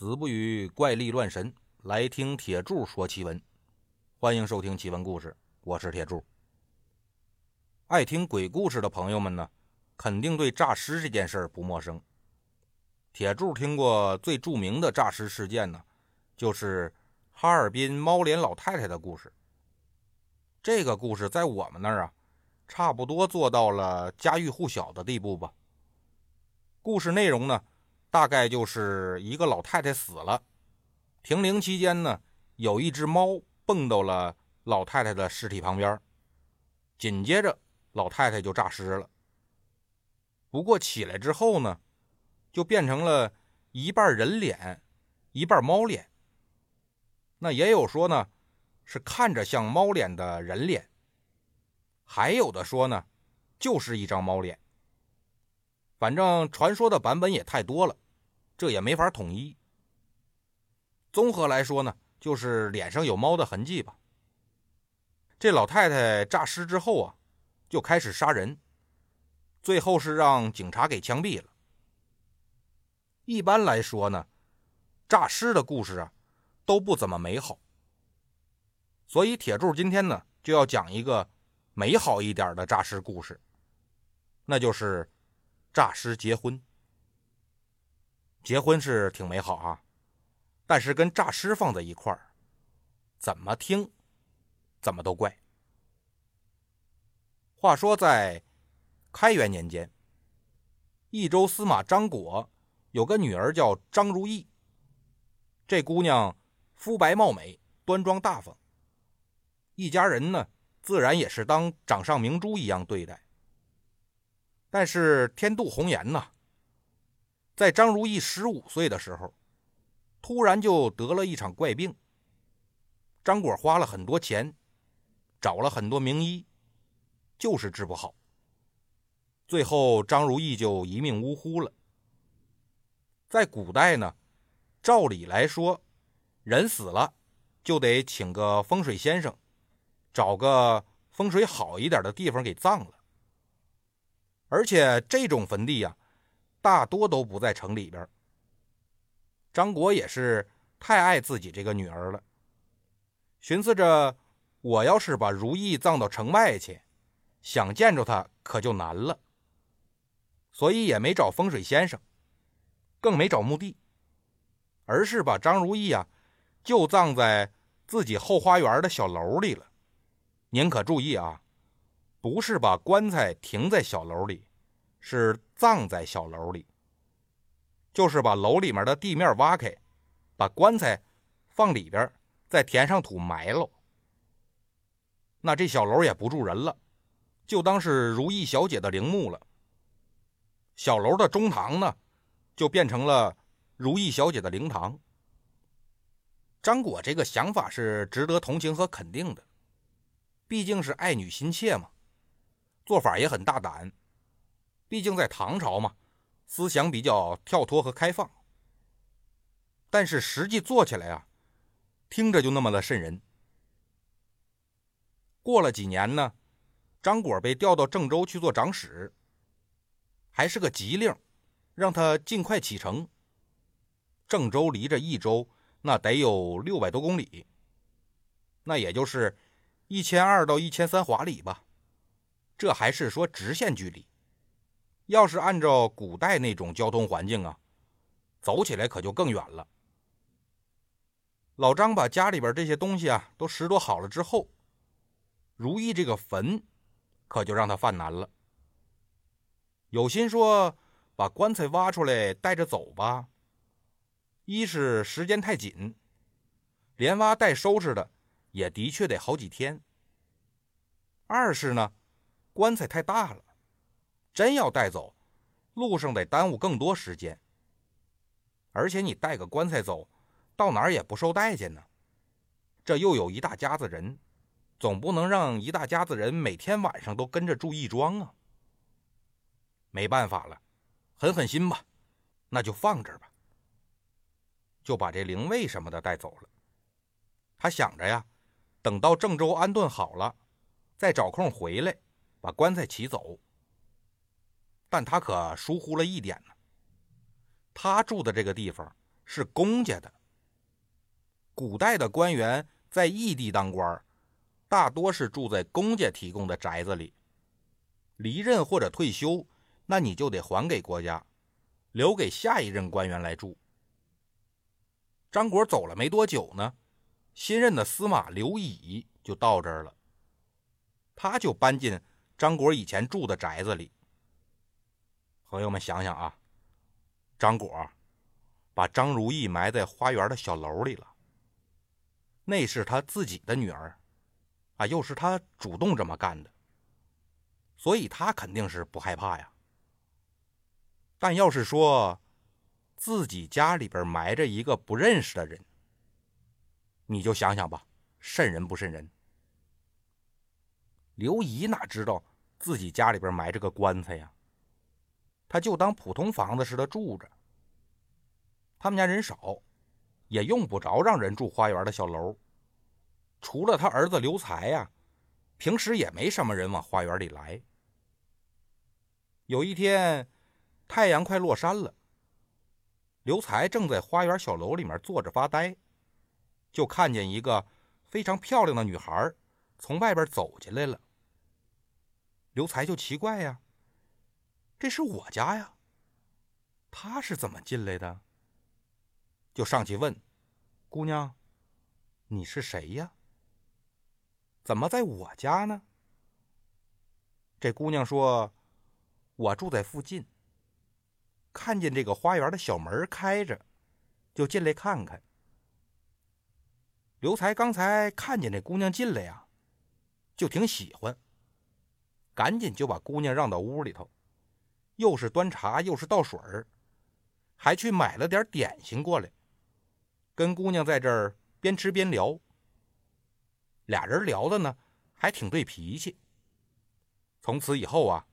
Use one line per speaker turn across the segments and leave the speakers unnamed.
子不语怪力乱神，来听铁柱说奇闻。欢迎收听奇闻故事，我是铁柱。爱听鬼故事的朋友们呢，肯定对诈尸这件事儿不陌生。铁柱听过最著名的诈尸事件呢，就是哈尔滨猫脸老太太的故事。这个故事在我们那儿啊，差不多做到了家喻户晓的地步吧。故事内容呢？大概就是一个老太太死了，停灵期间呢，有一只猫蹦到了老太太的尸体旁边，紧接着老太太就诈尸了。不过起来之后呢，就变成了一半人脸，一半猫脸。那也有说呢，是看着像猫脸的人脸，还有的说呢，就是一张猫脸。反正传说的版本也太多了，这也没法统一。综合来说呢，就是脸上有猫的痕迹吧。这老太太诈尸之后啊，就开始杀人，最后是让警察给枪毙了。一般来说呢，诈尸的故事啊，都不怎么美好。所以铁柱今天呢，就要讲一个美好一点的诈尸故事，那就是。诈尸结婚，结婚是挺美好啊，但是跟诈尸放在一块儿，怎么听怎么都怪。话说在开元年间，益州司马张果有个女儿叫张如意，这姑娘肤白貌美，端庄大方，一家人呢自然也是当掌上明珠一样对待。但是天妒红颜呐，在张如意十五岁的时候，突然就得了一场怪病。张果花了很多钱，找了很多名医，就是治不好。最后张如意就一命呜呼了。在古代呢，照理来说，人死了就得请个风水先生，找个风水好一点的地方给葬了。而且这种坟地呀，大多都不在城里边。张国也是太爱自己这个女儿了，寻思着，我要是把如意葬到城外去，想见着她可就难了。所以也没找风水先生，更没找墓地，而是把张如意啊，就葬在自己后花园的小楼里了。您可注意啊！不是把棺材停在小楼里，是葬在小楼里。就是把楼里面的地面挖开，把棺材放里边，再填上土埋了。那这小楼也不住人了，就当是如意小姐的陵墓了。小楼的中堂呢，就变成了如意小姐的灵堂。张果这个想法是值得同情和肯定的，毕竟是爱女心切嘛。做法也很大胆，毕竟在唐朝嘛，思想比较跳脱和开放。但是实际做起来啊，听着就那么的瘆人。过了几年呢，张果被调到郑州去做长史，还是个急令，让他尽快启程。郑州离着益州那得有六百多公里，那也就是一千二到一千三华里吧。这还是说直线距离，要是按照古代那种交通环境啊，走起来可就更远了。老张把家里边这些东西啊都拾掇好了之后，如意这个坟可就让他犯难了。有心说把棺材挖出来带着走吧，一是时间太紧，连挖带收拾的也的确得好几天；二是呢。棺材太大了，真要带走，路上得耽误更多时间。而且你带个棺材走，到哪儿也不受待见呢。这又有一大家子人，总不能让一大家子人每天晚上都跟着住义庄啊。没办法了，狠狠心吧，那就放这儿吧。就把这灵位什么的带走了。他想着呀，等到郑州安顿好了，再找空回来。把棺材骑走，但他可疏忽了一点呢。他住的这个地方是公家的。古代的官员在异地当官，大多是住在公家提供的宅子里。离任或者退休，那你就得还给国家，留给下一任官员来住。张果走了没多久呢，新任的司马刘乙就到这儿了，他就搬进张果以前住的宅子里。朋友们想想啊，张果把张如意埋在花园的小楼里了。那是他自己的女儿，啊，又是他主动这么干的，所以他肯定是不害怕呀。但要是说自己家里边埋着一个不认识的人，你就想想吧，瘆人不瘆人？刘姨哪知道自己家里边埋着个棺材呀？他就当普通房子似的住着。他们家人少。也用不着让人住花园的小楼，除了他儿子刘才呀，平时也没什么人往花园里来。有一天，太阳快落山了，刘才正在花园小楼里面坐着发呆，就看见一个非常漂亮的女孩从外边走进来了。刘才就奇怪呀，这是我家呀，她是怎么进来的？就上去问：“姑娘，你是谁呀？怎么在我家呢？”这姑娘说：“我住在附近，看见这个花园的小门开着，就进来看看。”刘才刚才看见这姑娘进来呀，就挺喜欢，赶紧就把姑娘让到屋里头，又是端茶又是倒水儿，还去买了点点心过来。跟姑娘在这儿边吃边聊，俩人聊的呢还挺对脾气。从此以后啊，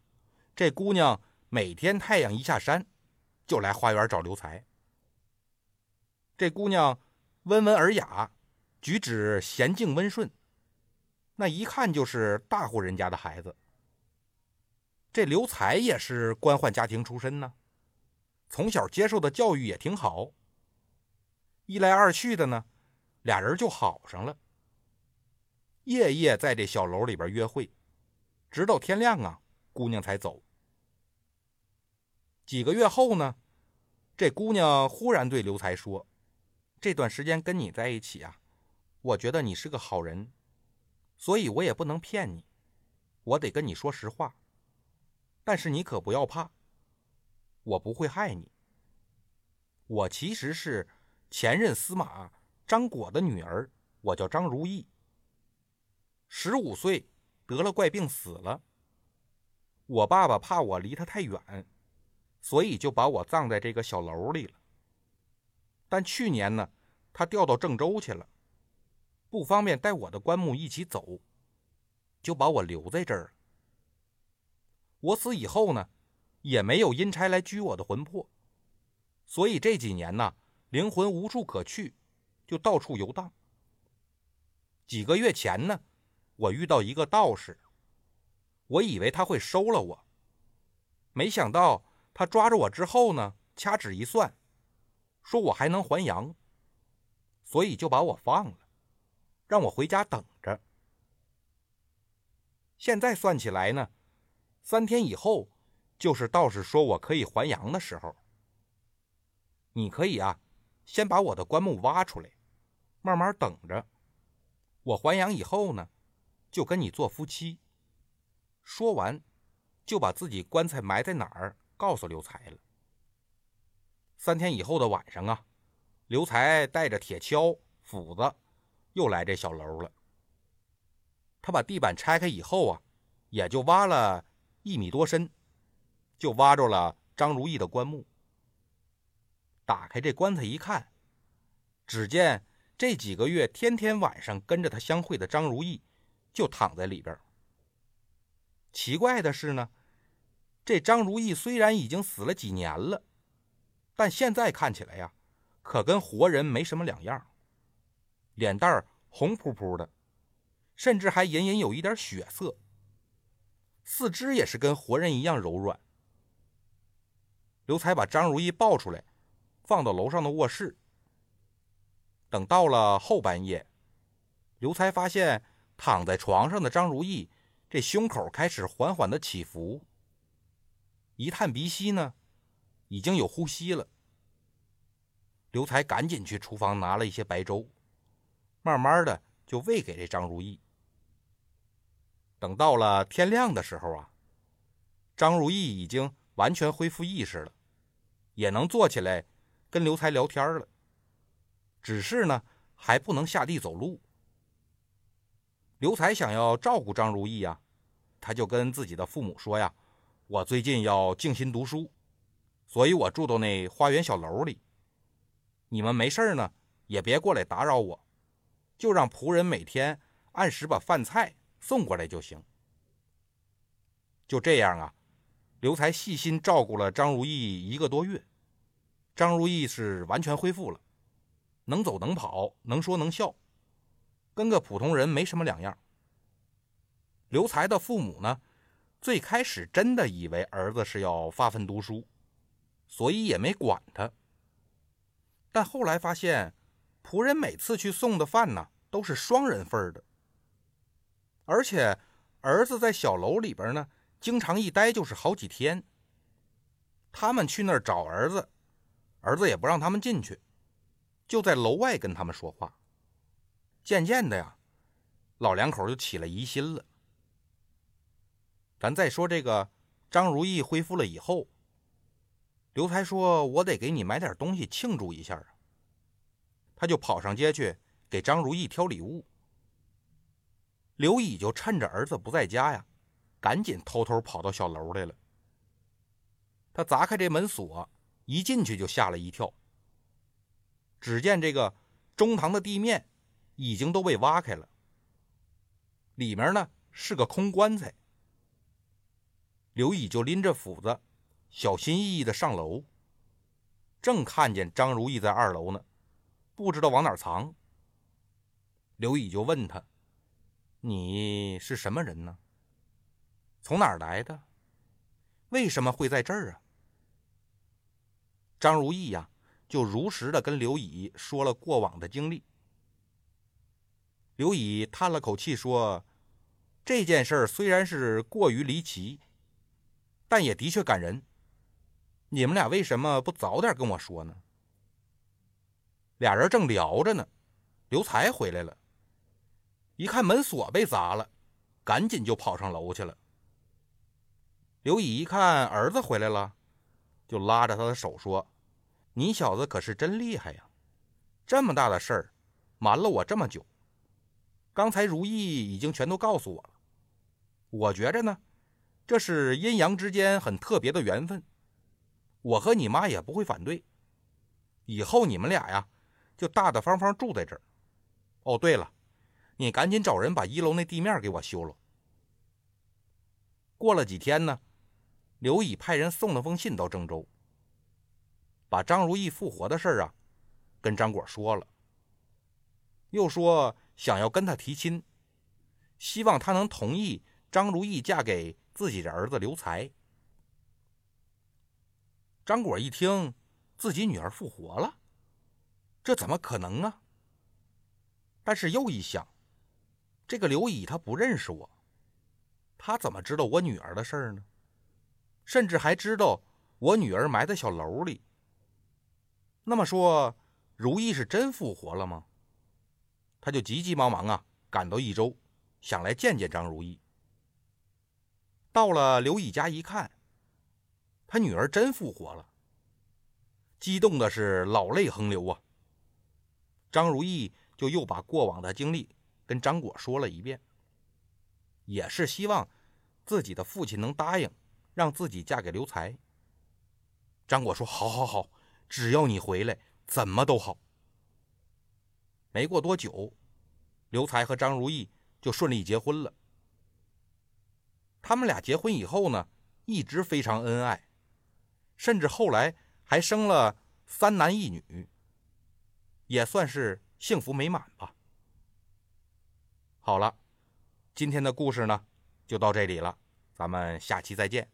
这姑娘每天太阳一下山，就来花园找刘才。这姑娘温文尔雅，举止娴静温顺，那一看就是大户人家的孩子。这刘才也是官宦家庭出身呢，从小接受的教育也挺好。一来二去的呢，俩人就好上了。夜夜在这小楼里边约会，直到天亮啊，姑娘才走。几个月后呢，这姑娘忽然对刘才说：“这段时间跟你在一起啊，我觉得你是个好人，所以我也不能骗你，我得跟你说实话。但是你可不要怕，我不会害你。我其实是……”前任司马张果的女儿，我叫张如意。十五岁得了怪病死了。我爸爸怕我离他太远，所以就把我葬在这个小楼里了。但去年呢，他调到郑州去了，不方便带我的棺木一起走，就把我留在这儿。我死以后呢，也没有阴差来拘我的魂魄，所以这几年呢。灵魂无处可去，就到处游荡。几个月前呢，我遇到一个道士，我以为他会收了我，没想到他抓着我之后呢，掐指一算，说我还能还阳，所以就把我放了，让我回家等着。现在算起来呢，三天以后就是道士说我可以还阳的时候。你可以啊。先把我的棺木挖出来，慢慢等着。我还阳以后呢，就跟你做夫妻。说完，就把自己棺材埋在哪儿告诉刘才了。三天以后的晚上啊，刘才带着铁锹、斧子，又来这小楼了。他把地板拆开以后啊，也就挖了一米多深，就挖着了张如意的棺木。打开这棺材一看，只见这几个月天天晚上跟着他相会的张如意，就躺在里边。奇怪的是呢，这张如意虽然已经死了几年了，但现在看起来呀，可跟活人没什么两样。脸蛋红扑扑的，甚至还隐隐有一点血色。四肢也是跟活人一样柔软。刘才把张如意抱出来。放到楼上的卧室，等到了后半夜，刘才发现躺在床上的张如意，这胸口开始缓缓的起伏。一探鼻息呢，已经有呼吸了。刘才赶紧去厨房拿了一些白粥，慢慢的就喂给这张如意。等到了天亮的时候啊，张如意已经完全恢复意识了，也能坐起来跟刘才聊天了。只是呢，还不能下地走路。刘才想要照顾张如意呀，他就跟自己的父母说呀：“我最近要静心读书，所以我住到那花园小楼里。你们没事呢，也别过来打扰我，就让仆人每天按时把饭菜送过来就行。”就这样啊，刘才细心照顾了张如意一个多月，张如意是完全恢复了。能走能跑，能说能笑，跟个普通人没什么两样。刘才的父母呢，最开始真的以为儿子是要发奋读书，所以也没管他。但后来发现，仆人每次去送的饭呢，都是双人份的，而且儿子在小楼里边呢，经常一待就是好几天。他们去那儿找儿子，儿子也不让他们进去。就在楼外跟他们说话，渐渐的呀，老两口就起了疑心了。咱再说这个张如意恢复了以后，刘才说：“我得给你买点东西庆祝一下啊。”他就跑上街去给张如意挑礼物。刘乙就趁着儿子不在家呀，赶紧偷偷跑到小楼来了。他砸开这门锁，一进去就吓了一跳。只见这个中堂的地面已经都被挖开了，里面呢是个空棺材。刘乙就拎着斧子，小心翼翼的上楼，正看见张如意在二楼呢，不知道往哪藏。刘乙就问他：“你是什么人呢？从哪儿来的？为什么会在这儿啊？”张如意呀。就如实的跟刘乙说了过往的经历。刘乙叹了口气说：“这件事虽然是过于离奇，但也的确感人。你们俩为什么不早点跟我说呢？”俩人正聊着呢，刘才回来了，一看门锁被砸了，赶紧就跑上楼去了。刘乙一看儿子回来了，就拉着他的手说。你小子可是真厉害呀！这么大的事儿，瞒了我这么久。刚才如意已经全都告诉我了。我觉着呢，这是阴阳之间很特别的缘分。我和你妈也不会反对。以后你们俩呀，就大大方方住在这儿。哦，对了，你赶紧找人把一楼那地面给我修了。过了几天呢，刘乙派人送了封信到郑州。把张如意复活的事儿啊，跟张果说了，又说想要跟他提亲，希望他能同意张如意嫁给自己的儿子刘才。张果一听自己女儿复活了，这怎么可能啊？但是又一想，这个刘乙他不认识我，他怎么知道我女儿的事儿呢？甚至还知道我女儿埋在小楼里。那么说，如意是真复活了吗？他就急急忙忙啊，赶到益州，想来见见张如意。到了刘乙家一看，他女儿真复活了，激动的是老泪横流啊。张如意就又把过往的经历跟张果说了一遍，也是希望自己的父亲能答应让自己嫁给刘才。张果说：“好，好，好。”只要你回来，怎么都好。没过多久，刘才和张如意就顺利结婚了。他们俩结婚以后呢，一直非常恩爱，甚至后来还生了三男一女，也算是幸福美满吧。好了，今天的故事呢，就到这里了，咱们下期再见。